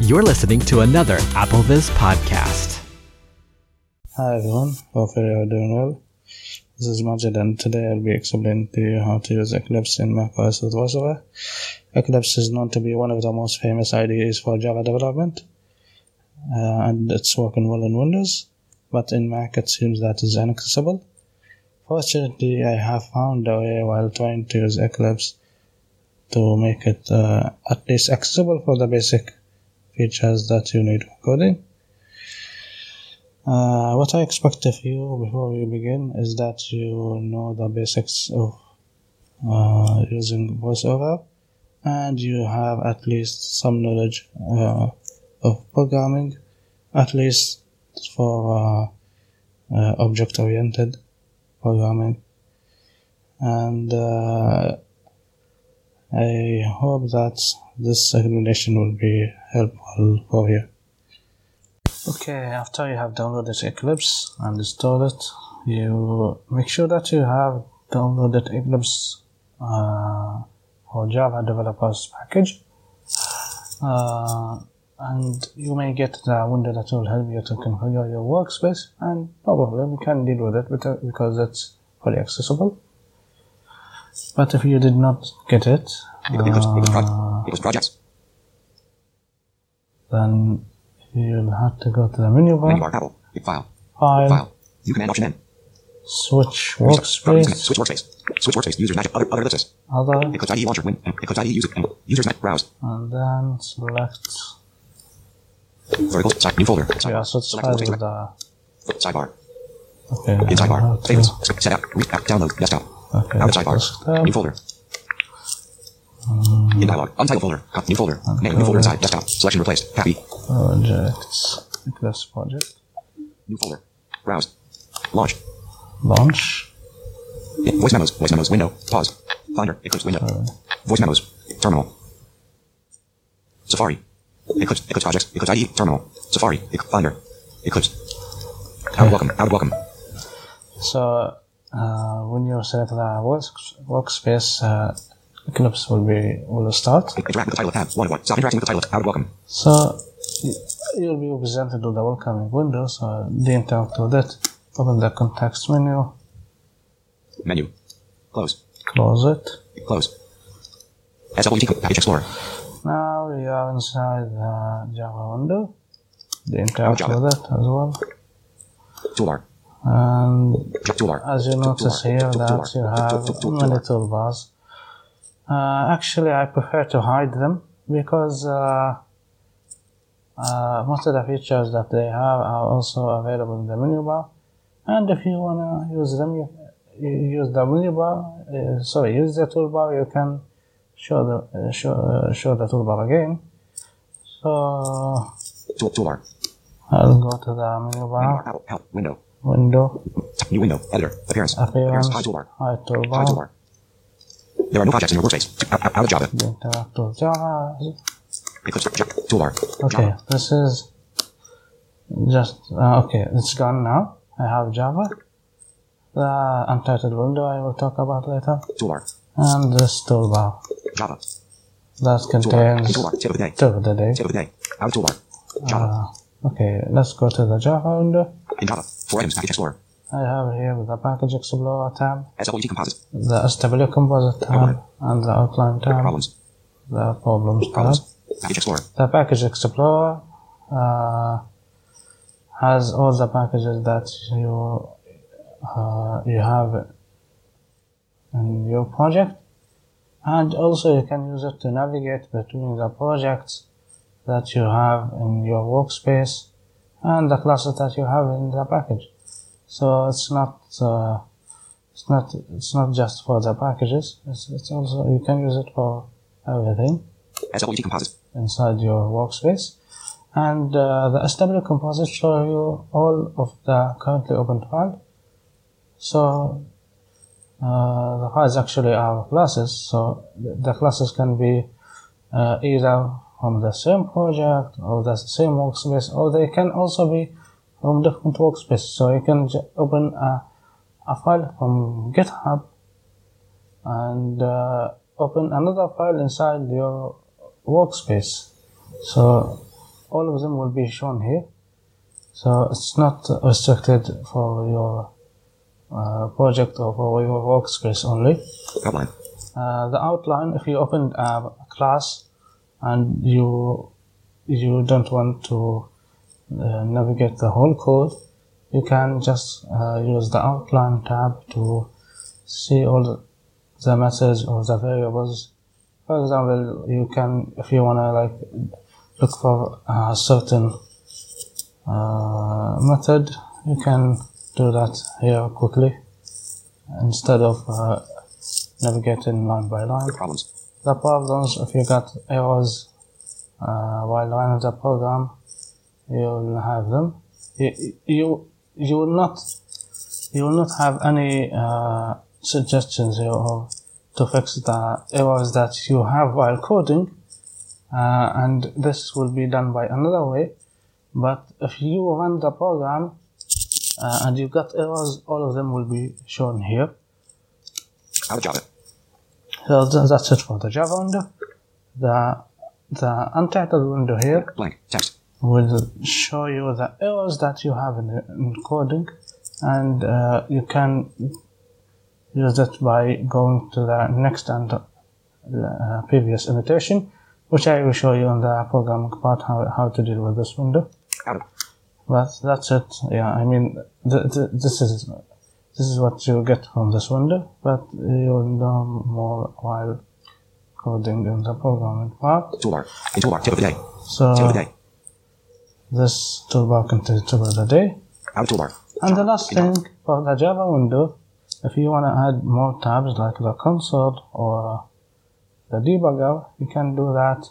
You're listening to another AppleVis podcast. Hi everyone, hopefully you're doing well. This is Majid and today I'll be explaining to you how to use Eclipse in macOS with VoiceOver. Eclipse is known to be one of the most famous IDEs for Java development uh, and it's working well in Windows, but in Mac it seems that is inaccessible. Fortunately, I have found a way while trying to use Eclipse to make it uh, at least accessible for the basic features that you need for coding. Uh, what I expect of you before we begin is that you know the basics of uh, using VoiceOver and you have at least some knowledge uh, of programming, at least for uh, uh, object oriented programming. And uh, I hope that this explanation will be helpful for you. Okay, after you have downloaded Eclipse and installed it, you make sure that you have downloaded Eclipse uh, for Java developers package. Uh, and you may get the window that will help you to configure your workspace and no problem, you can deal with it because it's fully accessible. But if you did not get it, uh, projects. then you'll have to go to the menu bar, Menu bar, file, file, file. View command option N. switch workspace, Switch workspace. Switch workspace. Users match other other ellipsis. other, Eclipse IE launcher. Win. Eclipse IE user. Users match browse. and then select, Vertical. Side. New folder. yeah, so it's Select file workspace. with the, Sidebar. okay, In sidebar. Favorites. Set. Read app. Download. Desktop. Okay, Out of um, New folder. In dialog. Untitled folder. Cut. New folder. Name. New folder inside. Desktop. Selection replaced. Happy. projects, Eclipse project, New folder. Browse. Launch. launch, In- Voice memos. Voice memos. Window. Pause. Finder. Eclipse window. Voice memos. Terminal. Safari. Eclipse. Eclipse projects. Eclipse IE. Terminal. Safari. Ec- Finder. Eclipse. Out of welcome. Out of welcome. So uh, when you select the works, workspace, uh, Eclipse will be will start. Interact with the title tab. One one. Stop interacting with the title out of welcome. So you'll be presented with the welcoming window. So the interact with it. Open the context menu, Menu. Close. close it. Close. SWT Package Explorer. Now we are inside the Java window. The interact Java. with it as well. Toolbar. And as you notice here that you have many toolbars. Uh, actually, I prefer to hide them because uh, uh, most of the features that they have are also available in the menu bar. And if you wanna use them, you, you use the menu bar. Uh, sorry, use the toolbar. You can show the uh, show, uh, show the toolbar again. So Tool, toolbar. I'll go to the menu bar. Apple. Help. Window. Window, New window. Editor. Appearance. appearance, Hide toolbar. hide Hide toolbar. toolbar. There are no projects in your workspace. Out, out, out of Java. The interact with Java. Eclipse. Toolbar. Okay, Java. this is just uh, okay. It's gone now. I have Java. The untitled window I will talk about later, Toolbar. and this toolbar Java. that Toolbar. contains Toolbar. Tip of the day. tip of the day. Tip of the day. Out of toolbar. Java. Uh, okay, let's go to the Java window. In Java. Four items. Package Explorer. I have here the Package Explorer tab, SWT Composite. the SW Composite tab, and the Outline tab, Problems. the Problems tab. Problems. Package Explorer. The Package Explorer uh, has all the packages that you uh, you have in your project, and also you can use it to navigate between the projects that you have in your workspace and the classes that you have in the package. So it's not uh, it's not it's not just for the packages. It's, it's also you can use it for everything inside your workspace. And uh, the SW composite show you all of the currently open file. So uh, the files actually are classes, so the the classes can be uh, either from the same project or the same workspace, or they can also be from different workspaces. So you can open a, a file from GitHub and uh, open another file inside your workspace. So all of them will be shown here. So it's not restricted for your uh, project or for your workspace only. Outline. Uh, the outline, if you open a class and you you don't want to uh, navigate the whole code, you can just uh, use the outline tab to see all the, methods or the variables. For example, you can, if you want to like look for a certain uh, method, you can do that here quickly instead of uh, navigating line by line. Problems. The problems, if you got errors uh, while running the program, you'll have them. You, you, you will not, you will not have any uh, suggestions of to fix the errors that you have while coding, uh, and this will be done by another way. But if you run the program uh, and you got errors, all of them will be shown here. Java. So that's it for the Java window. The the untitled window here Blank. Text. will show you the errors that you have in, in coding, and uh, you can use it by going to the next and uh, previous annotation, which I will show you on the programming part how, how to deal with this window. But that's it. Yeah, I mean, th- th- this is this is what you get from this window, but you'll know more while coding in the programming part. Toolbar. In toolbar. Tip of the day. So Tip of the day. this toolbar contains tip of the day. Out toolbar. And the last thing for the Java window, if you want to add more tabs like the console or the debugger, you can do that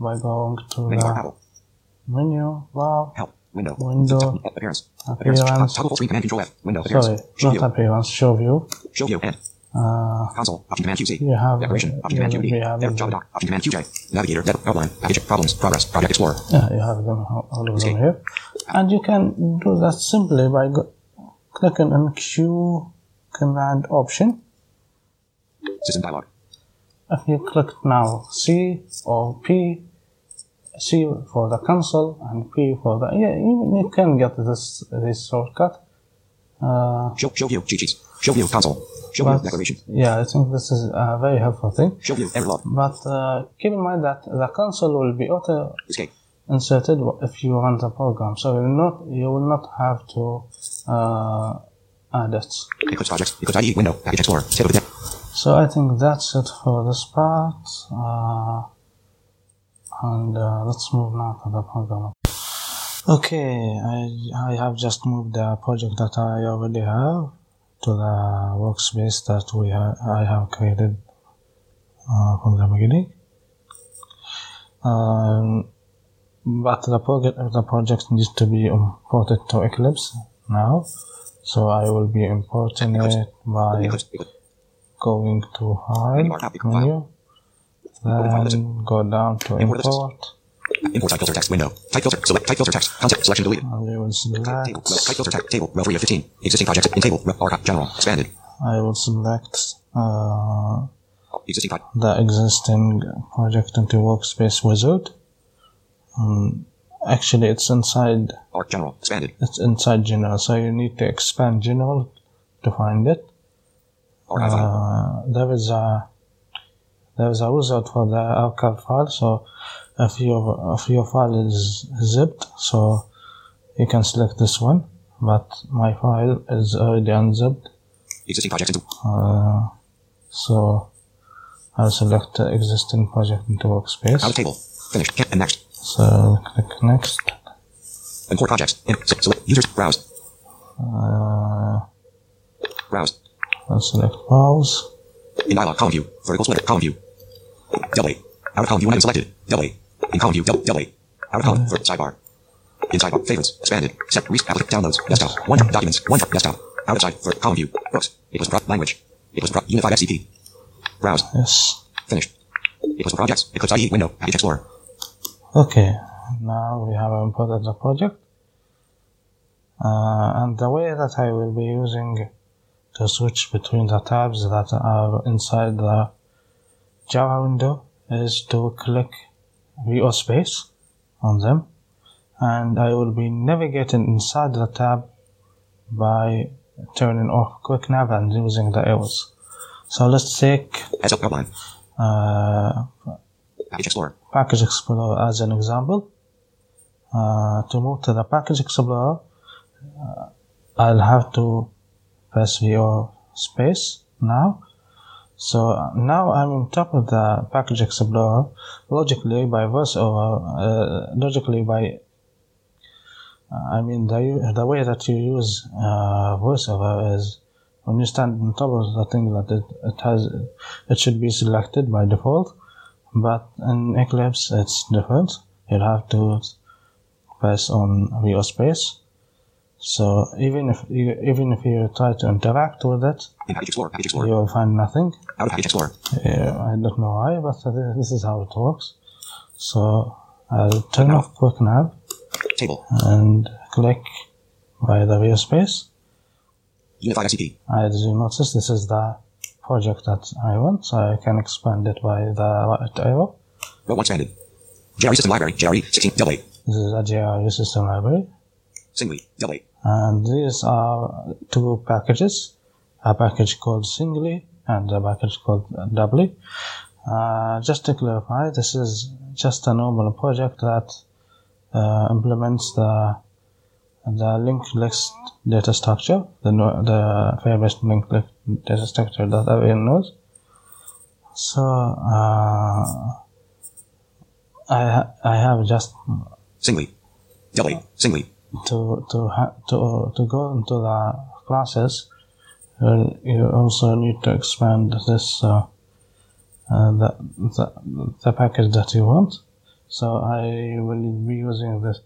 by going to Menu the menu, wow, Help. Window. window, Appearance. Appearance. appearance, Toggle full screen command control F. Window. Appearance. sorry, Show not view. appearance, show view. Show view. And. Uh, Console. Option command QC. you have, Declaration. Option you, command QD. Java doc. Option command QJ. Navigator. Dev- Outline. Package. Problems. Progress. Project Explorer. yeah, you have them, all of them here. And you can do that simply by go- clicking on Q command option. System dialog. If you click now C or P, C for the console and P for the yeah, you, you can get this this shortcut. Uh, Show, show view. Sheets. Show view. Console. Show view. Declaration. yeah, I think this is a very helpful thing. Show view. Error log. But uh, keep in mind that the console will be auto Escape. inserted if you run the program, so you will not you will not have to uh, add it. Eclipse project. Eclipse IE. Window. Package Explorer. So I think that's it for this part. Uh, and uh, let's move now to the program. Okay, I, I have just moved the project that I already have to the workspace that we ha- I have created uh, from the beginning. Um, but the project the project needs to be imported to Eclipse now, so I will be importing it by going to File menu, then go down to Import. Import, Import type filter text window. Type filter. Select type filter text. Content selection deleted. and we will Table. select. Row. Type filter text. Table. Row 3 of 15. Existing projects in table. Archive. General. Expanded. I will select uh, Existing the existing project into Workspace Wizard. Um, actually, it's inside. Arc. General. Expanded. It's inside General, so you need to expand General to find it. Archive. Uh, there is a there is a wizard for the archive file. So if your if your file is zipped, so you can select this one. But my file is already unzipped, Existing projects into. uh, so I'll select the existing project into workspace Out table. Finished. And next. So click next. Import projects. In. Select. Users. Browse. Uh, Browse. I'll select browse In dialog. Column view. Vertical splitter. Column view. Double A. Out of column view when selected. Double A. In column view. Double, double A. Out of column. For sidebar. In sidebar. Favorites. Expanded. Set. Re- applic- downloads. Desktop. One. Documents. One. Desktop. Outside. For column view. Books. It was pro- language. It was pro- unified FCP. Browse. Yes. Finished. It was projects. Eclipse IE. Window. Package Explorer. Okay, now we have imported the project. Uh, and the way that I will be using to switch between the tabs that are inside the Java window is to click VO space on them and I will be navigating inside the tab by turning off quick nav and using the arrows. So let's take up outline. uh, Package Explorer. Package Explorer as an example. Uh, to move to the Package Explorer, uh, I'll have to press VO space now. So uh, now I'm on top of the Package Explorer, logically by VoiceOver, uh, logically by uh, I mean, the, the way that you use uh, VoiceOver is when you stand on top of the thing that it, it has, it should be selected by default. But in Eclipse, it's different. You'll have to press on VO space. So even if you, even if you try to interact with it, In Package Explorer. Package Explorer. you will find nothing. Out of Package Explorer. Yeah, I don't know why, but this is how it works. So I'll turn off Quick Nav Table. and click by the VO space. Unified ICP. As you notice, this is the project that I want, so I can expand it by the right arrow. Row 1 expanded. JRE System Library. JRE 16. Double This is a JRE system library. Singly. Double. And these are two packages, a package called singly and a package called doubly. Uh, just to clarify, this is just a normal project that uh, implements the the linked list data structure, the the famous linked list data structure that everyone knows. So uh, I ha- I have just Singly. doubly Singly. To to ha- to to go into the classes, uh, you also need to expand this uh, uh, the, the the package that you want. So I will be using this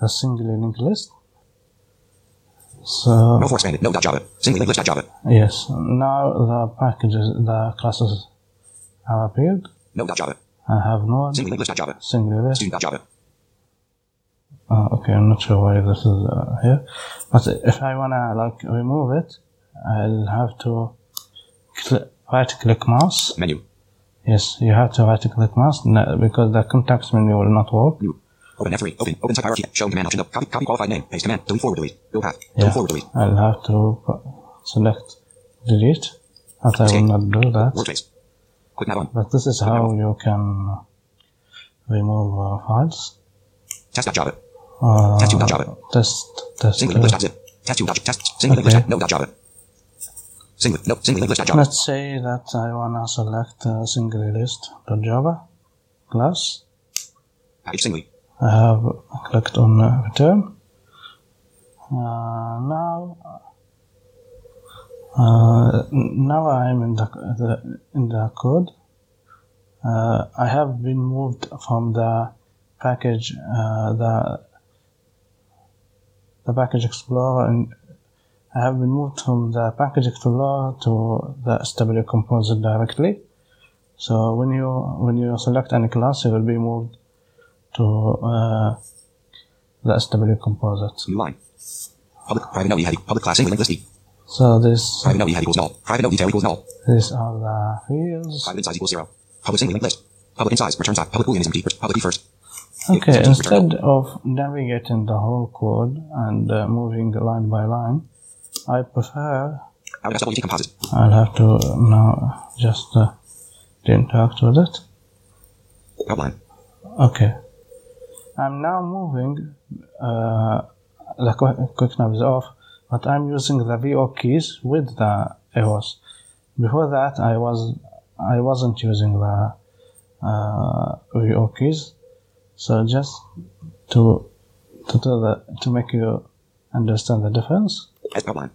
the single linked list. So no 4 expanded. No Java. Singly linked list Java. yes, now the packages the classes have appeared. No Java. I have node Singly linked list Java. single list. Student Java. Uh, okay, I'm not sure why this is uh, here, but if I wanna like remove it, I'll have to cl- right click mouse. Menu. Yes, you have to right click mouse no, because the context menu will not work. New. Open F3. Open. Open type hierarchy. Show command option. Copy. Copy qualified name. Paste command. Delete forward delete. Go path. Yeah, Delete forward delete. I'll have to select delete, but I will not do that. Workspace. Quick nav on. But this is how you can remove uh, files. Test dot Java. Uh, Test Java. Test test. Uh, list dot zip. Test two dot test. Singly linked Okay. dot no dot Java. Singly no. Singly linked list Java. Let's say that I wanna select a single list Java class. Package singly. I have clicked on uh, return. Uh, now, uh, now I'm in the, the in the code. Uh, I have been moved from the package uh, the the package explorer and I have been moved from the package explorer to the SW composer directly. So when you when you select any class, it will be moved to uh, the SW composite. New line. Public private node e had Public class linked list. So this Private node e had equals null. Private node detail equals null. these are the fields. Private size equals zero. Public linked list. Public in size. Return size. Public boolean is empty. Public first. Okay, instead of navigating the whole code and uh, moving line by line, I prefer Out SWT composite. I'll have to now just uh, interact with it. Outline. Okay. I'm now moving uh, the quick, quick nav is off, but I'm using the VO keys with the arrows. Before that, I was I wasn't using the uh, VO keys. So just to to the to make you understand the difference, outline.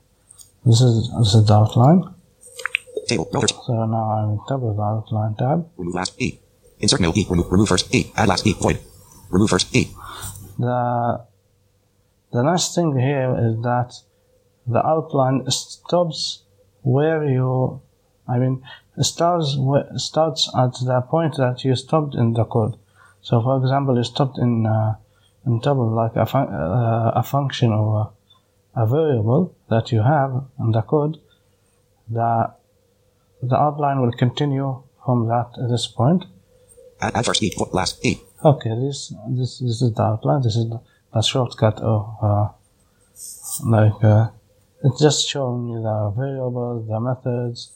this is this is the outline. Table. Row 13. So now I'm in tab of the outline tab. Remove last E. Insert middle E. Remove, remove first E. Add last E. Void. Remove first E. the the nice thing here is that the outline stops where you I mean starts starts at the point that you stopped in the code. So for example, you stopped in uh, in top of like a fun- uh, a function or a, a variable that you have in the code. The the outline will continue from that at this point. At, add first E. Last E. Okay, this this this is the outline. This is the, the shortcut of uh, like uh, it's just showing me the variables, the methods.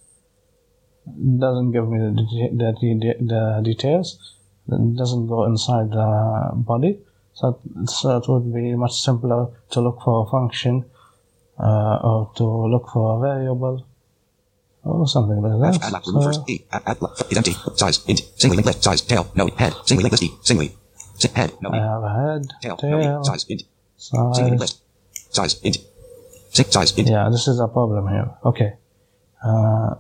It doesn't give me the the, the, the details. It doesn't go inside the body. So, so it would be much simpler to look for a function uh, or to look for a variable or something like that. lap remove first. E. Add, add lap is empty. Size int. Singly linked list. Size tail no head. Singly linked list E. Singly. Si- head no I have a head, Tail no tail, Size int. Singly size. list. Size int. Size int. Yeah, this is a problem here. Okay. Uh,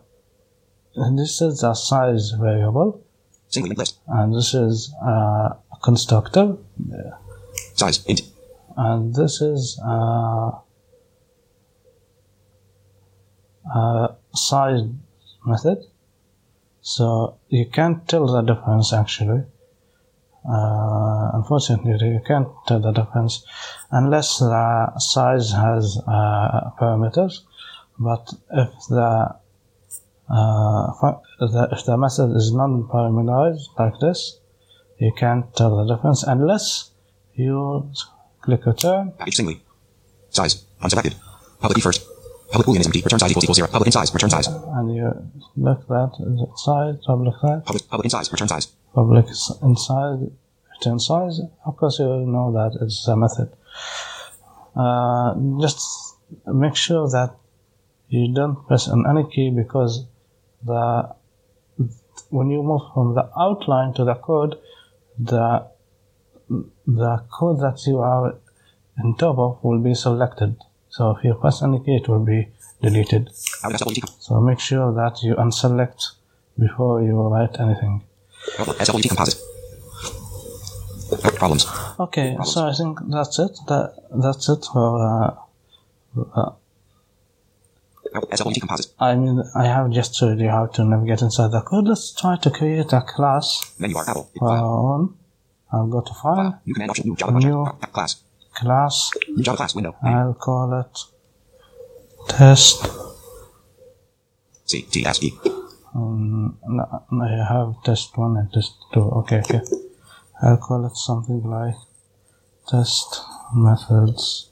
this is a size variable, Singly list. and this is uh, a constructor, Size int. and this is uh, a size method. So you can't tell the difference actually. Uh, unfortunately, you can't tell the difference unless the size has uh, parameters. But if uh, the if the method is non-parameterized like this, you can't tell the difference unless you click return Package singly. Size. Unselected. Public E first. Public boolean is empty. Return size equals equals zero. Public in size. Return size. and you look that is it size, public size, Public public in size. Return size. public s- inside, return size. Of course, you know that it's a method. Uh, just make sure that you don't press on any key because the when you move from the outline to the code, the the code that you are on top of will be selected. So if you press any key, it will be deleted. So make sure that you unselect before you write anything. Problem. SWT composite. No Problems. Okay, so I think that's it. That that's it for. Uh, uh, SWT composite. I mean, I have just showed you how to navigate inside the code. Let's try to create a class. Menu bar. Apple. File. I'll go to file, New command option. New Java New. project. Class. class. New Java class. Window. I'll call it test. C T S E. Um, no, no, I have test one and test two. Okay, okay. I'll call it something like test methods.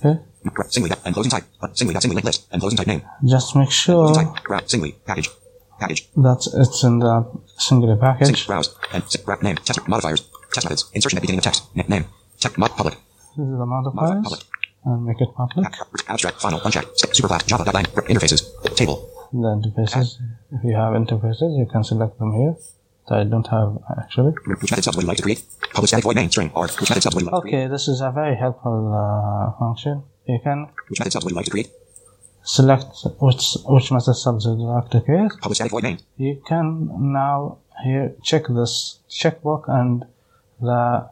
Okay. Singly. And closing type. Singly. Singly link list. And closing type name. Just make sure type. Singly. Package. Package. that it's in the singular Sing. package. Browse. And wrap name. Test modifiers. Test methods. Insertion at beginning of text. Na- name. Text mod public. This is the Modify modifiers. public. And make it public. Abstract. Final. Unchecked. Superclass. Java. Line. Interfaces. Table. The interfaces. If you have interfaces, you can select them here. I don't have actually. Which method stubs would you like to create? Public static void main string. Or which method stubs would you like to create? Okay, this is a very helpful uh, function. You can Which method stubs would you like to create? select which which method stubs you'd like to create. Public static void main. You can now here check this checkbox and the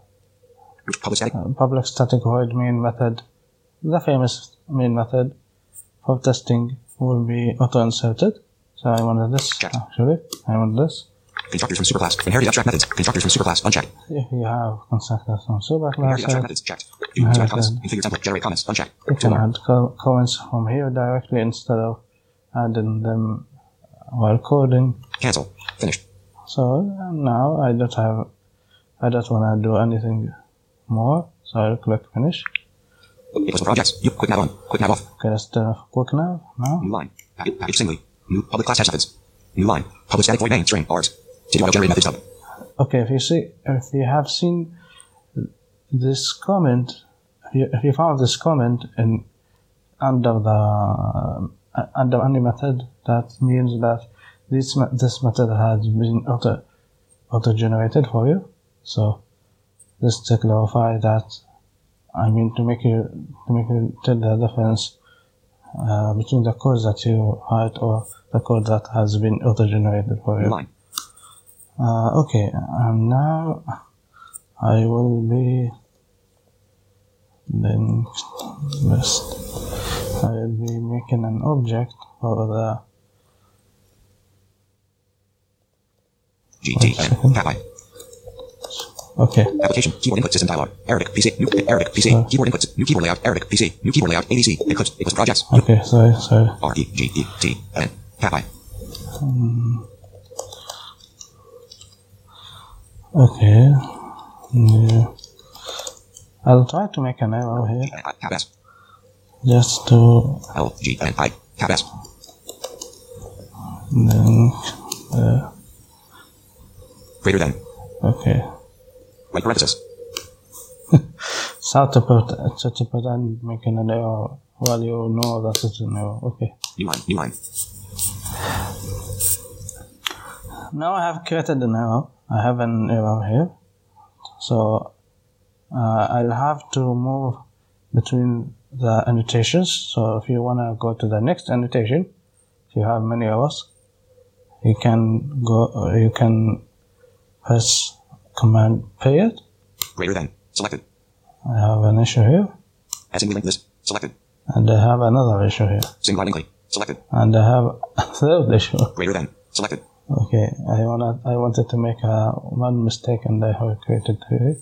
public static? uh, public static void main method, the famous main method for testing will be auto inserted. So I wanted this Checked. actually. I want this. Constructors from superclass. Inherited abstract methods. Constructors from superclass. Unchecked. If you have constructors from Inherited abstract superclass, methods. Checked. You add comments? Configure template. Generate comments. Unchecked. you can add co- comments from here directly instead of adding them while coding. Cancel. Finished. So now I don't have, I don't want to do anything more. So I'll click finish. Equals projects. You quick nav on. Quick nav off. Okay, let's turn off quick now. Now. New line. Package, package singly. New public class test methods. New line. Public static void main string. Bars. Did you generate method stub? Okay, if you see, if you have seen this comment, if you, if you found this comment in under the uh, under any method, that means that this this method has been auto auto generated for you. So just to clarify that, I mean to make you to make you tell the difference uh, between the code that you write or the code that has been auto generated for you. Uh, okay, and now I will be then list. I will be making an object for the GTN. Cat okay. Application. Keyboard input system dialog. Arabic PC. New Arabic PC. Keyboard inputs. New keyboard layout. Arabic PC. New keyboard layout. ADC. Eclipse. Eclipse projects. Okay, sorry, sorry. R E G E T N. Cat Okay, Yeah. I'll try to make an arrow here G, N, I, cap S, just to L, G, N, I, cap S, then uh, greater than, okay. right parenthesis, So to put so to put and making an arrow while you know that it's an arrow. Okay. new line, new line, Now I have created an arrow. I have an arrow here. So uh, I'll have to move between the annotations. So if you want to go to the next annotation, if you have many arrows, you can go. You can press Command period. greater than, selected, I have an issue here, assembly link list, selected, and I have another issue here, single link, selected, and I have a third issue. greater than, selected, Okay, I wanna. I wanted to make a one mistake, and I have created three.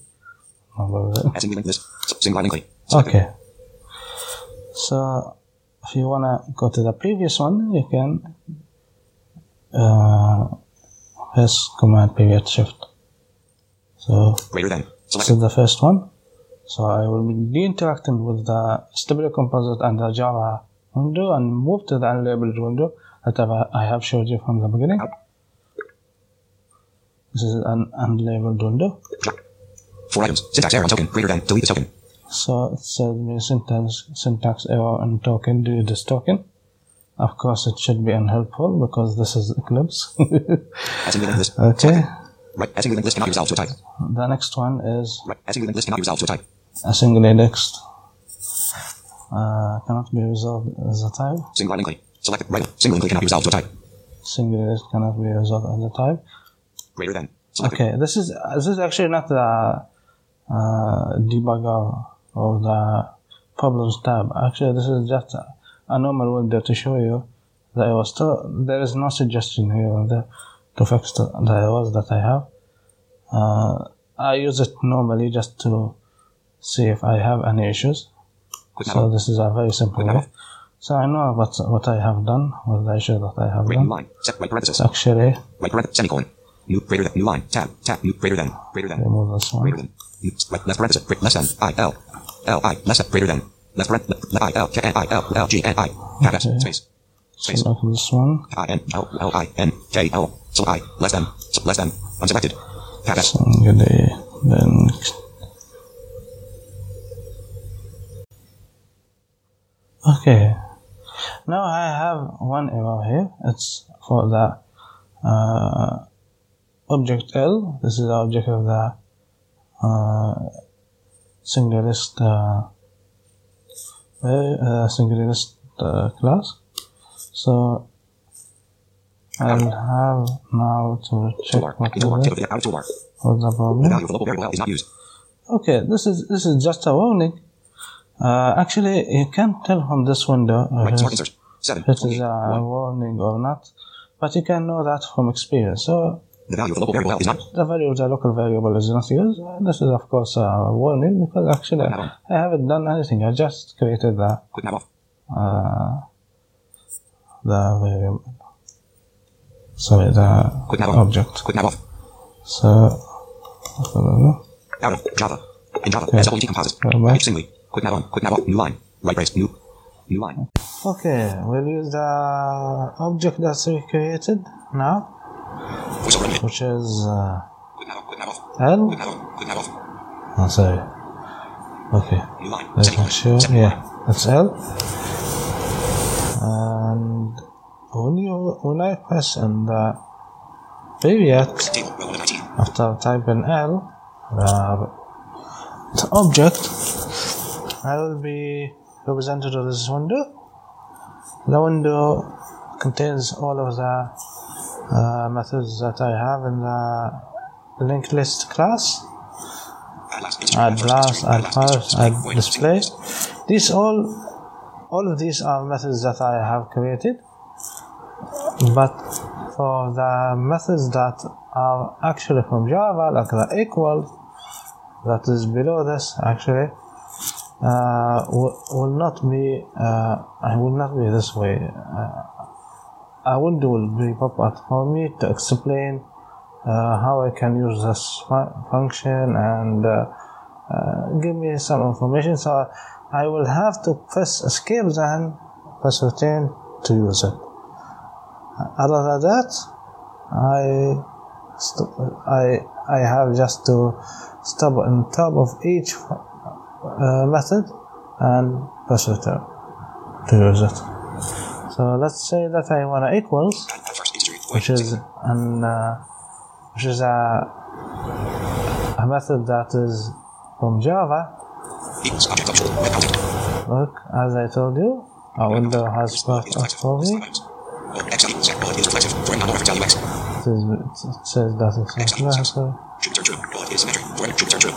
About it. assembly link single line Okay. So, if you wanna go to the previous one, you can uh, press Command Period Shift. So greater than, this is the first one. So I will be interacting with the Stable Composite and the Java window and move to the unlabeled window that I have showed you from the beginning. This is an unlabeled window. four items, syntax error on token, greater than, delete the token, So it says me syntax, syntax error and token, delete this token. Of course, it should be unhelpful because this is Eclipse. list, okay. right, assembly link list cannot be resolved to a type, The next one is right, assembly link list cannot be resolved to a type, a single index. Uh, cannot be resolved as a type. single link, selected, right, single link cannot be resolved to a type, Single index cannot be resolved as a type. Greater than, selected, Okay, this is this is actually not the uh, debugger or the problems tab. Actually, this is just a, a normal window to show you that it was still there is no suggestion here to fix the, the errors that I have. Uh, I use it normally just to see if I have any issues. quick So this is a very simple way. So I know what what I have done, what the issue that I have done. line, set, right parenthesis, Actually, right parenthesis, semicolon, new, greater than, new line, tab, tab, new, greater than, greater than, remove this one. greater than, new, right, left parenthesis, great, less than, I, L, L, I, less than, greater than, left parent, left, I, L, K, N, I, L, L, G, N, I, Okay. space, space, Select this one. I, N, L, L, I, N, K, L, so I, less than, so less than, unselected, cap S, Single then. Okay. Now I have one error here. It's for the uh, object L this is the object of the uh, single list uh, uh, single list uh, class so I'll have now to check what in toolbar, is it. the out What's the problem? the local variable L is not used, Okay, this is this is just a warning. Uh, actually, you can't tell from this window uh, right, if smart it's- seven, if it is a warning or not, but you can know that from experience. So the value of the local variable is not, the value of the local variable is not used. Uh, This is of course a warning because actually I haven't done anything. I just created the quick nav off, uh, the variable. Sorry, the quick off, object. quick nav off, So. out of, Java, in Java, Yeah. SWT composite, well. Singly, quick nav on, quick nav off, new line, right brace, new, new line, Okay, we'll use the object that we created now, which is uh, quick nav off, quick nav off, L. quick nav on, quick nav off, Oh, sorry. Okay, let's make sure. Yeah, that's L. And when you when I press in the period table, row 1 of 19, after typing L, the, the object, I will be represented with this window. The window contains all of the uh, methods that I have in the linked list class. add last, Add class, add display. These all, all of these are methods that I have created. But for the methods that are actually from Java, like the equal, that is below this actually, uh, will, not be, uh, I will not be this way. Uh, a window will be pop up for me to explain uh, how I can use this fu- function and uh, uh, give me some information. So I will have to press escape then press return to use it. Other than that, I I I have just to stop on top of each uh, method and press return to use it. So let's say that I want to equals, which is an uh, which is a a method that is from Java. Look, as I told you, our window has got X. It says, it says that it's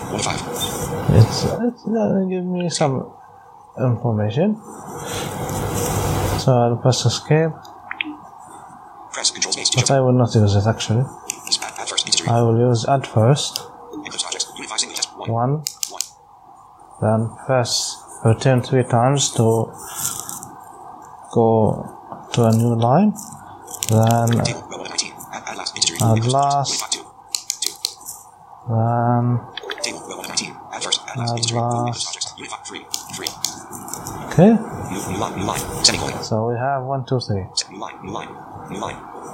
of five. It's, it's gonna give me some information. So I'll press escape, Press control space to but. I will not use it actually. Add, add first integer. I will use add first, Enclosed objects. Unify single test. One. then press return three times to go to a new line. Then, Table. Row 1 of 19. Add, add last integer. Add Equals last. 25 two. Two. then, Table. Row 1 of 19. Add first. Add last okay. So we have one, two, three.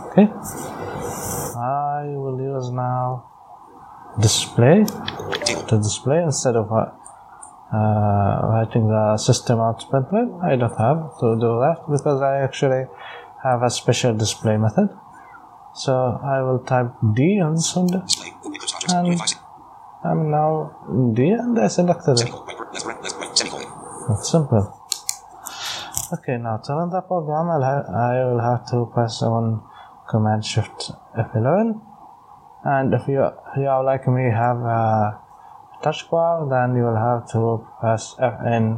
Okay. I will use now display to display instead of uh, uh, writing the system out statement. I don't have to do that because I actually have a special display method. So I will type D. Um, Unify single. I'm now D and I selected it. It's simple. Okay, now to run the program, I will have to press on Command Shift F11. And if you, you are like me have a touch bar, then you will have to press Fn,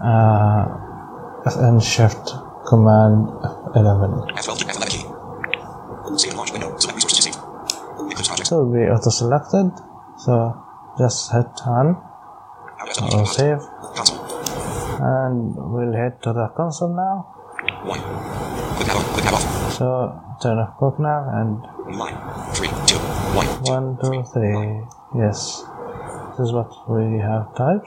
uh, Fn Shift Command F11. F12 to F11 key. Save and launch window. Select resources to save. Enclosed. It will be auto selected, so just hit or save, Console. And we'll head to the console now. One. Nav on. Quick nav off. So turn off Quick Nav and New line. Three, two, one. One, two, three. Yes. This is what we have typed.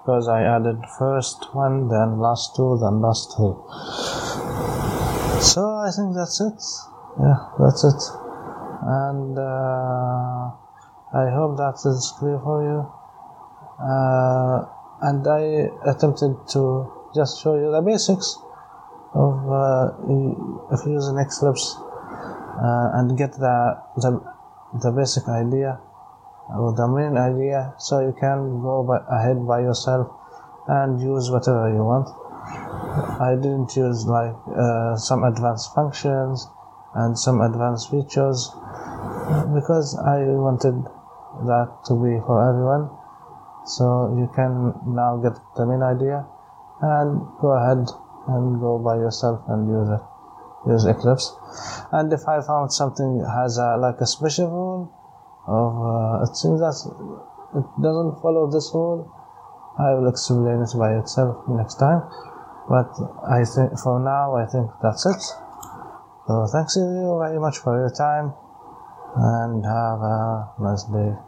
Because I added first one, then last two, then last three. So I think that's it. Yeah, that's it. And uh, I hope that is clear for you. Uh, and I attempted to just show you the basics of uh, of using Eclipse uh, and get the, the the basic idea or the main idea so you can go by, ahead by yourself and use whatever you want. I didn't use like uh, some advanced functions and some advanced features because i wanted that to be for everyone so you can now get the main idea and go ahead and go by yourself and use it use Eclipse. And if I found something has a, like a special rule of uh, it seems that it doesn't follow this rule, I will explain it by itself next time. But I think for now I think that's it. So thanks you very much for your time and have a nice day.